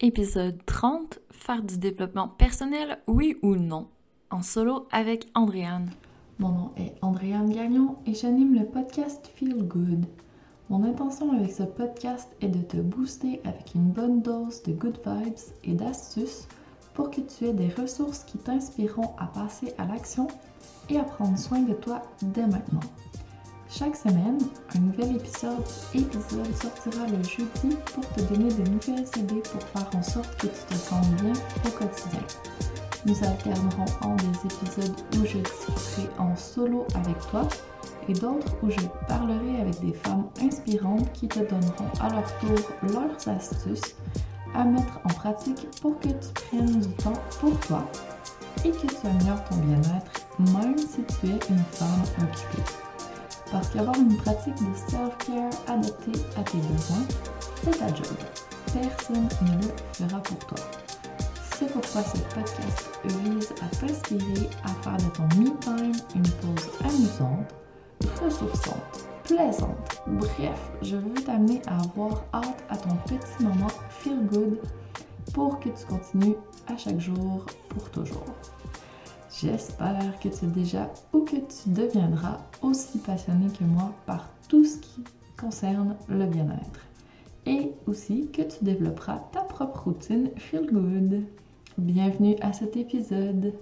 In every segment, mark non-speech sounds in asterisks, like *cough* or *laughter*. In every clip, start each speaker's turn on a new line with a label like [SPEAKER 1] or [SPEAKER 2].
[SPEAKER 1] épisode 30, faire du développement personnel, oui ou non, en solo avec Andréane.
[SPEAKER 2] Mon nom est Andréane Gagnon et j'anime le podcast Feel Good. Mon intention avec ce podcast est de te booster avec une bonne dose de good vibes et d'astuces pour que tu aies des ressources qui t'inspireront à passer à l'action et à prendre soin de toi dès maintenant. Chaque semaine, un nouvel épisode, épisode sortira le jeudi pour te donner de nouvelles idées pour faire en sorte que tu te sentes bien au quotidien. Nous alternerons en des épisodes où je discuterai en solo avec toi et d'autres où je parlerai avec des femmes inspirantes qui te donneront à leur tour leurs astuces à mettre en pratique pour que tu prennes du temps pour toi et que tu améliores ton bien-être même si tu es une femme occupée. Parce qu'avoir une pratique de self-care adaptée à tes besoins, c'est ta job. Personne ne le fera pour toi. C'est pourquoi ce podcast vise à t'inspirer à faire de ton me-time une pause amusante, ressourçante, plaisante. Bref, je veux t'amener à avoir hâte à ton petit moment feel good pour que tu continues à chaque jour pour toujours. J'espère que tu es déjà ou que tu deviendras aussi passionné que moi par tout ce qui concerne le bien-être. Et aussi que tu développeras ta propre routine Feel Good. Bienvenue à cet épisode.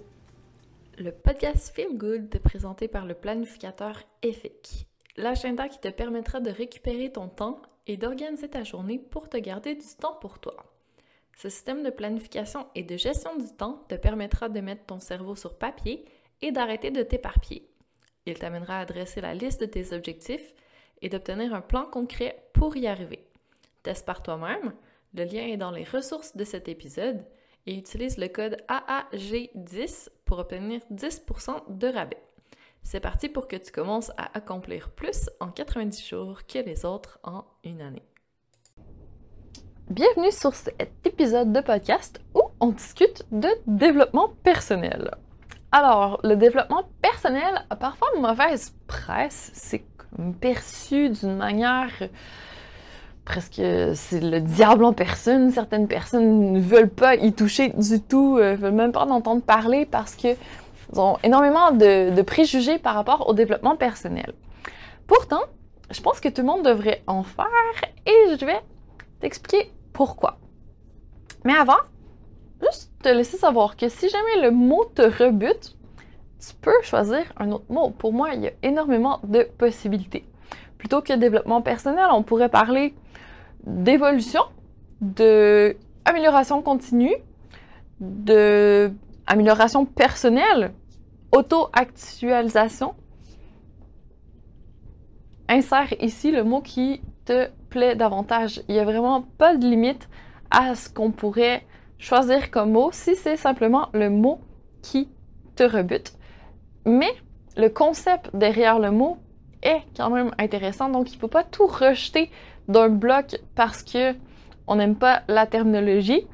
[SPEAKER 1] Le podcast Feel Good est présenté par le planificateur EFIC, l'agenda qui te permettra de récupérer ton temps et d'organiser ta journée pour te garder du temps pour toi. Ce système de planification et de gestion du temps te permettra de mettre ton cerveau sur papier et d'arrêter de t'éparpiller. Il t'amènera à dresser la liste de tes objectifs et d'obtenir un plan concret pour y arriver. Teste par toi-même, le lien est dans les ressources de cet épisode et utilise le code AAG10 pour obtenir 10% de rabais. C'est parti pour que tu commences à accomplir plus en 90 jours que les autres en une année. Bienvenue sur cet épisode de podcast où on discute de développement personnel. Alors, le développement personnel a parfois mauvaise presse. C'est perçu d'une manière presque c'est le diable en personne. Certaines personnes ne veulent pas y toucher du tout, ne euh, veulent même pas en entendre parler parce qu'ils ont énormément de préjugés par rapport au développement personnel. Pourtant, je pense que tout le monde devrait en faire et je vais t'expliquer pourquoi. Mais avant, juste te laisser savoir que si jamais le mot te rebute, tu peux choisir un autre mot. Pour moi, il y a énormément de possibilités. Plutôt que développement personnel, on pourrait parler d'évolution, de amélioration continue, de amélioration personnelle, auto-actualisation. Insère ici le mot qui te plaît davantage. Il n'y a vraiment pas de limite à ce qu'on pourrait choisir comme mot si c'est simplement le mot qui te rebute. Mais le concept derrière le mot est quand même intéressant, donc il ne faut pas tout rejeter d'un bloc parce que on n'aime pas la terminologie.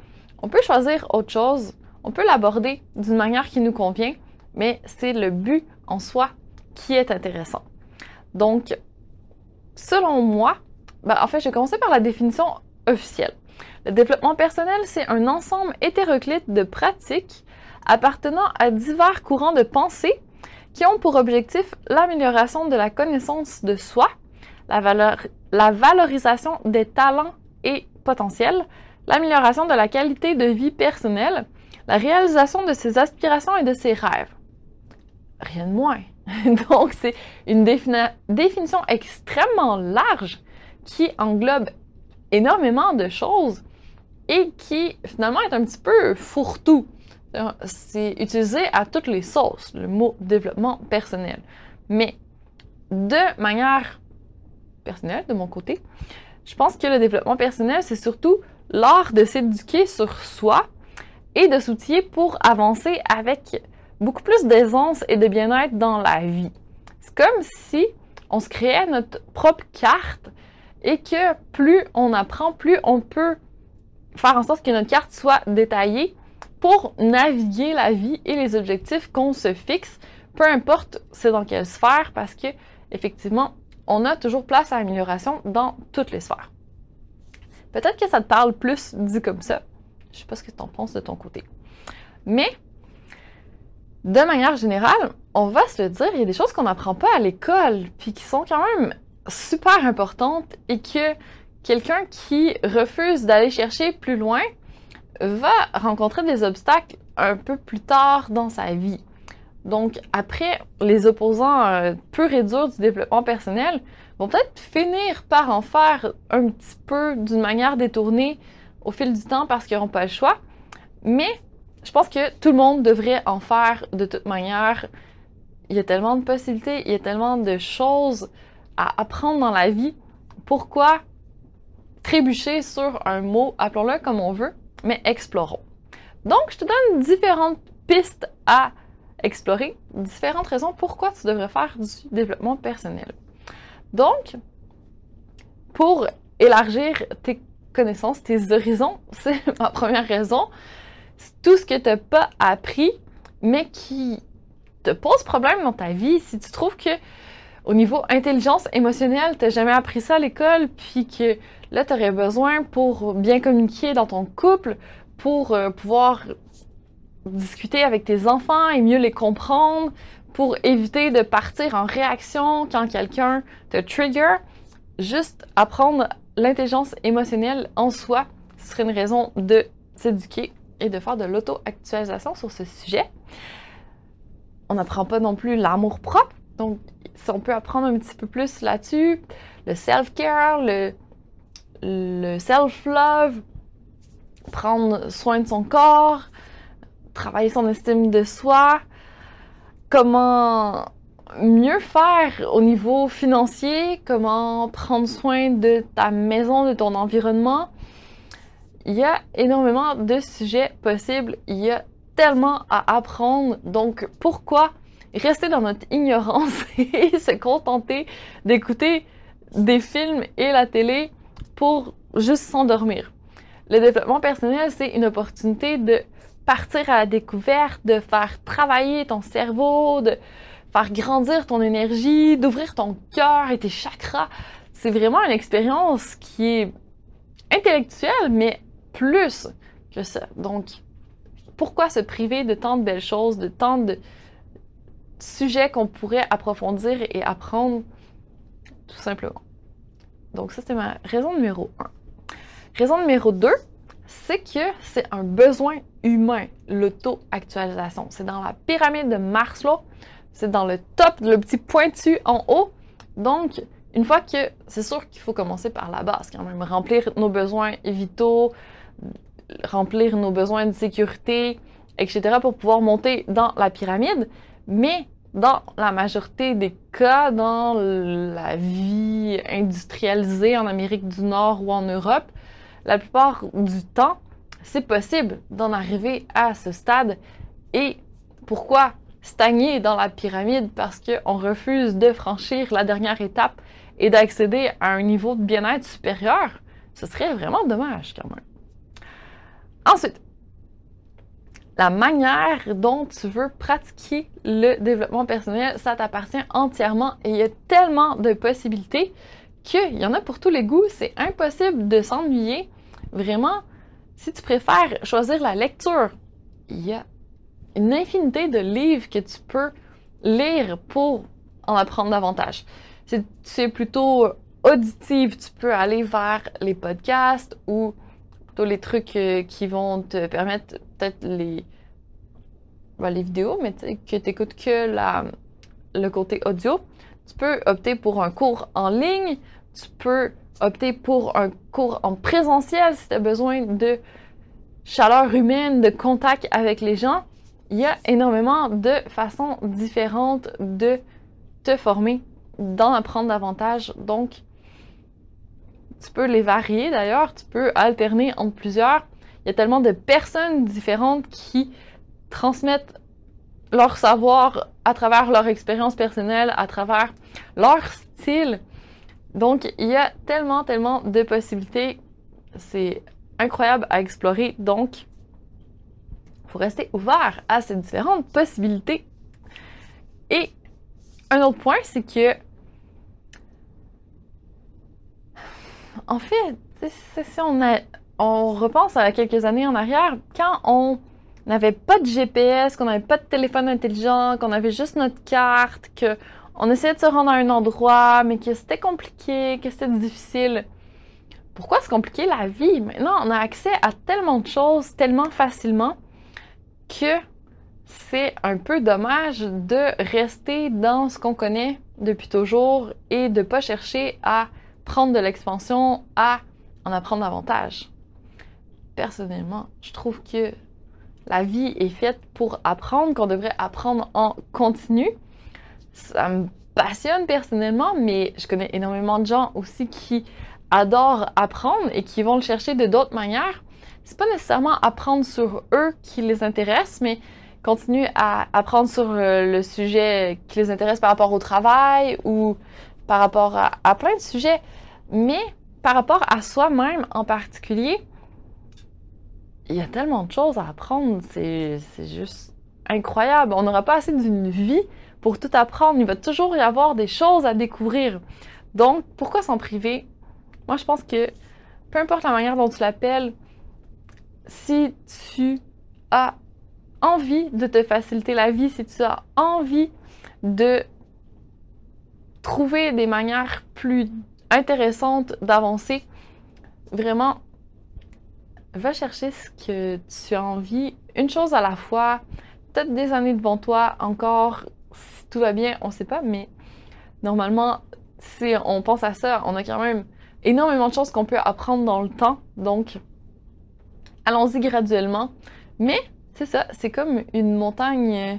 [SPEAKER 1] On peut choisir autre chose, on peut l'aborder d'une manière qui nous convient, mais c'est le but en soi qui est intéressant. Donc, selon moi, ben, en fait, je vais commencer par la définition officielle. Le développement personnel, c'est un ensemble hétéroclite de pratiques appartenant à divers courants de pensée qui ont pour objectif l'amélioration de la connaissance de soi, la valorisation des talents et potentiels, l'amélioration de la qualité de vie personnelle, la réalisation de ses aspirations et de ses rêves. Rien de moins. *laughs* Donc, c'est une définition extrêmement large qui englobe énormément de choses et qui finalement est un petit peu fourre-tout. C'est utilisé à toutes les sauces, le mot développement personnel. Mais de manière personnelle, de mon côté, je pense que le développement personnel, c'est surtout l'art de s'éduquer sur soi et de s'outiller pour avancer avec beaucoup plus d'aisance et de bien-être dans la vie. C'est comme si on se créait notre propre carte et que plus on apprend, plus on peut faire en sorte que notre carte soit détaillée pour naviguer la vie et les objectifs qu'on se fixe, peu importe c'est dans quelle sphère, parce que effectivement, on a toujours place à amélioration dans toutes les sphères. Peut-être que ça te parle plus dit comme ça. Je sais pas ce que tu en penses de ton côté. Mais, de manière générale, on va se le dire, il y a des choses qu'on n'apprend pas à l'école, puis qui sont quand même super importantes et que quelqu'un qui refuse d'aller chercher plus loin va rencontrer des obstacles un peu plus tard dans sa vie. Donc, après, les opposants euh, purs et du développement personnel vont peut-être finir par en faire un petit peu d'une manière détournée au fil du temps parce qu'ils n'auront pas le choix. Mais je pense que tout le monde devrait en faire de toute manière. Il y a tellement de possibilités, il y a tellement de choses à apprendre dans la vie. Pourquoi trébucher sur un mot, appelons-le comme on veut, mais explorons. Donc, je te donne différentes pistes à explorer, différentes raisons pourquoi tu devrais faire du développement personnel. Donc, pour élargir tes connaissances, tes horizons, *laughs* c'est ma première raison. Tout ce que tu n'as pas appris, mais qui te pose problème dans ta vie, si tu trouves que au niveau intelligence émotionnelle, tu n'as jamais appris ça à l'école, puis que là, tu aurais besoin pour bien communiquer dans ton couple, pour euh, pouvoir discuter avec tes enfants et mieux les comprendre, pour éviter de partir en réaction quand quelqu'un te trigger. Juste apprendre l'intelligence émotionnelle en soi, ce serait une raison de s'éduquer et de faire de l'auto-actualisation sur ce sujet. On n'apprend pas non plus l'amour propre, donc si on peut apprendre un petit peu plus là-dessus, le self-care, le, self-love, prendre soin de son corps, travailler son estime de soi, comment mieux faire au niveau financier, comment prendre soin de ta maison, de ton environnement. Il y a énormément de sujets possibles, il y a tellement à apprendre, donc pourquoi rester dans notre ignorance *laughs* et se contenter d'écouter des films et la télé pour juste s'endormir. Le développement personnel, c'est une opportunité de partir à la découverte, de faire travailler ton cerveau, de faire grandir ton énergie, d'ouvrir ton cœur et tes chakras. C'est vraiment une expérience qui est intellectuelle, mais plus que ça. Donc, pourquoi se priver de tant de belles choses, de tant de sujets qu'on pourrait approfondir et apprendre tout simplement? Donc, ça, c'est ma raison numéro un. Raison numéro deux, c'est que c'est un besoin humain, l'auto-actualisation. C'est dans la pyramide de Maslow, c'est dans le top, le petit pointu en haut. Donc, une fois que c'est sûr qu'il faut commencer par la base quand même, remplir nos besoins vitaux, remplir nos besoins de sécurité, etc., pour pouvoir monter dans la pyramide. Mais dans la majorité des cas, dans la vie industrialisée en Amérique du Nord ou en Europe, la plupart du temps, c'est possible d'en arriver à ce stade. Et pourquoi stagner dans la pyramide? Parce qu'on refuse de franchir la dernière étape et d'accéder à un niveau de bien-être supérieur. Ce serait vraiment dommage quand même. Ensuite, la manière dont tu veux pratiquer le développement personnel, ça t'appartient entièrement et il y a tellement de possibilités qu'il y en a pour tous les goûts. C'est impossible de s'ennuyer. Vraiment, si tu préfères choisir la lecture, il y a une infinité de livres que tu peux lire pour en apprendre davantage. Si tu es plutôt auditive, tu peux aller vers les podcasts ou plutôt les trucs euh, qui vont te permettre peut-être les, ben, les vidéos, mais que tu n'écoutes que la, le côté audio. Tu peux opter pour un cours en ligne, tu peux opter pour un cours en présentiel si tu as besoin de chaleur humaine, de contact avec les gens. Il y a énormément de façons différentes de te former, d'en apprendre davantage. Donc, tu peux les varier d'ailleurs, tu peux alterner entre plusieurs. Il y a tellement de personnes différentes qui transmettent leur savoir à travers leur expérience personnelle, à travers leur style. Donc, il y a tellement, tellement de possibilités. C'est incroyable à explorer. Donc, il faut rester ouvert à ces différentes possibilités. Et un autre point, c'est que, en fait, si on, a, on repense à quelques années en arrière, quand on n'avait pas de GPS, qu'on n'avait pas de téléphone intelligent, qu'on avait juste notre carte, que on essayait de se rendre à un endroit, mais que c'était compliqué, que c'était difficile. Pourquoi se compliquer la vie? Maintenant, on a accès à tellement de choses tellement facilement que c'est un peu dommage de rester dans ce qu'on connaît depuis toujours et de ne pas chercher à prendre de l'expansion, à en apprendre davantage. Personnellement, je trouve que la vie est faite pour apprendre, qu'on devrait apprendre en continu. Ça me passionne personnellement, mais je connais énormément de gens aussi qui adorent apprendre et qui vont le chercher de d'autres manières. C'est pas nécessairement apprendre sur eux qui les intéresse, mais continuer à apprendre sur euh, le sujet qui les intéresse par rapport au travail ou par rapport à, plein de sujets. Mais par rapport à soi-même en particulier, il y a tellement de choses à apprendre. C'est juste incroyable. On n'aura pas assez d'une vie pour tout apprendre. Il va toujours y avoir des choses à découvrir. Donc, pourquoi s'en priver? Moi, je pense que peu importe la manière dont tu l'appelles, si tu as envie de te faciliter la vie, si tu as envie de trouver des manières plus intéressantes d'avancer, vraiment, va chercher ce que tu as envie, une chose à la fois, peut-être des années devant toi encore, si tout va bien, on ne sait pas, mais normalement, si on pense à ça, on a quand même énormément de choses qu'on peut apprendre dans le temps, donc allons-y graduellement. Mais c'est ça, c'est comme une montagne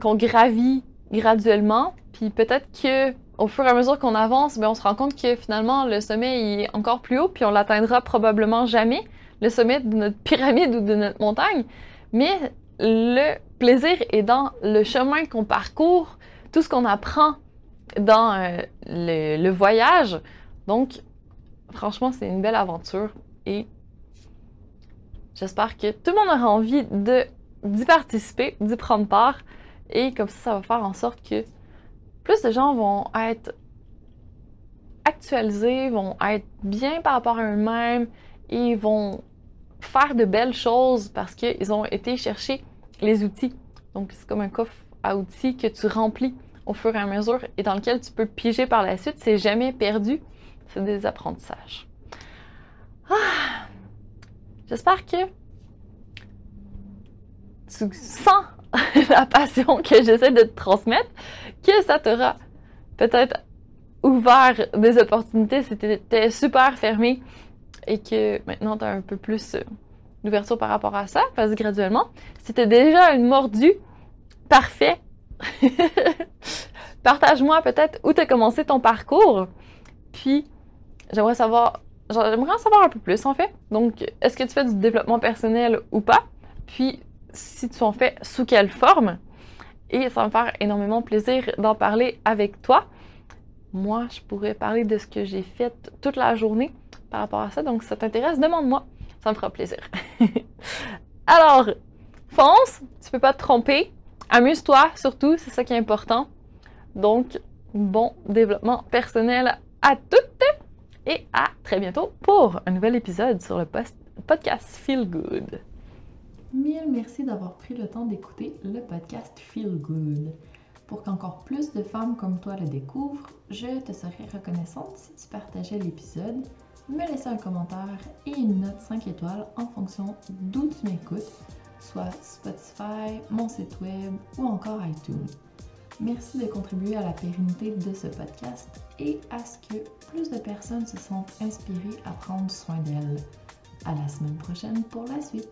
[SPEAKER 1] qu'on gravit graduellement, puis peut-être que au fur et à mesure qu'on avance, ben, on se rend compte que finalement le sommet est encore plus haut, puis on l'atteindra probablement jamais le sommet de notre *laughs* pyramide ou de notre montagne, mais le plaisir est dans le chemin qu'on parcourt, tout ce qu'on apprend dans euh, le, le, voyage. Donc, franchement, c'est une belle aventure et j'espère que tout le monde aura envie d'y participer, d'y prendre part et comme ça, ça va faire en sorte que plus de gens vont être actualisés, vont être bien par rapport à eux-mêmes et vont faire de belles choses parce qu'ils ont été chercher les outils. Donc, c'est comme un coffre à outils que tu remplis au fur et à mesure et dans lequel tu peux piger par la suite. C'est jamais perdu. C'est des apprentissages. Ah! J'espère que tu sens *laughs* la passion que j'essaie de te transmettre, que ça t'aura peut-être ouvert des opportunités si tu super fermé et que maintenant tu un peu plus euh, d'ouverture par rapport à ça, vas-y graduellement. Si tu déjà une mordue, parfait. *laughs* Partage-moi peut-être où tu commencé ton parcours. Puis, j'aimerais savoir, j'aimerais en savoir un peu plus en fait. Donc, est-ce que tu fais du développement personnel ou pas? Puis, si tu en fais, sous quelle forme? Et ça va me faire énormément plaisir d'en parler avec toi. Moi, je pourrais parler de ce que j'ai fait toute la journée par rapport à ça. Donc, si ça t'intéresse, demande-moi. Ça me fera plaisir. *laughs* Alors, fonce, tu peux pas te tromper. Amuse-toi surtout, c'est ça qui est important. Donc, bon développement personnel à toutes et à très bientôt pour un nouvel épisode sur le podcast Feel Good.
[SPEAKER 2] Mille merci d'avoir pris le temps d'écouter le podcast Feel Good. Pour qu'encore plus de femmes comme toi le découvrent, je te serais reconnaissante si tu partageais l'épisode me laisser un commentaire et une note 5 étoiles en fonction d'où tu m'écoutes, soit Spotify, mon site web ou encore iTunes. Merci de contribuer à la pérennité de ce podcast et à ce que plus de personnes se sentent inspirées à prendre soin d'elles. À la semaine prochaine pour la suite.